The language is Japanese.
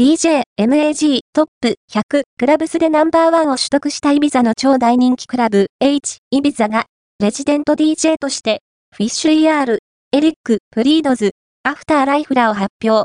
DJ、MAG、トップ100クラブスでナンバーワンを取得したイビザの超大人気クラブ H、イビザが、レジデント DJ として、フィッシュ ER、エリック、フリードズ、アフターライフらを発表。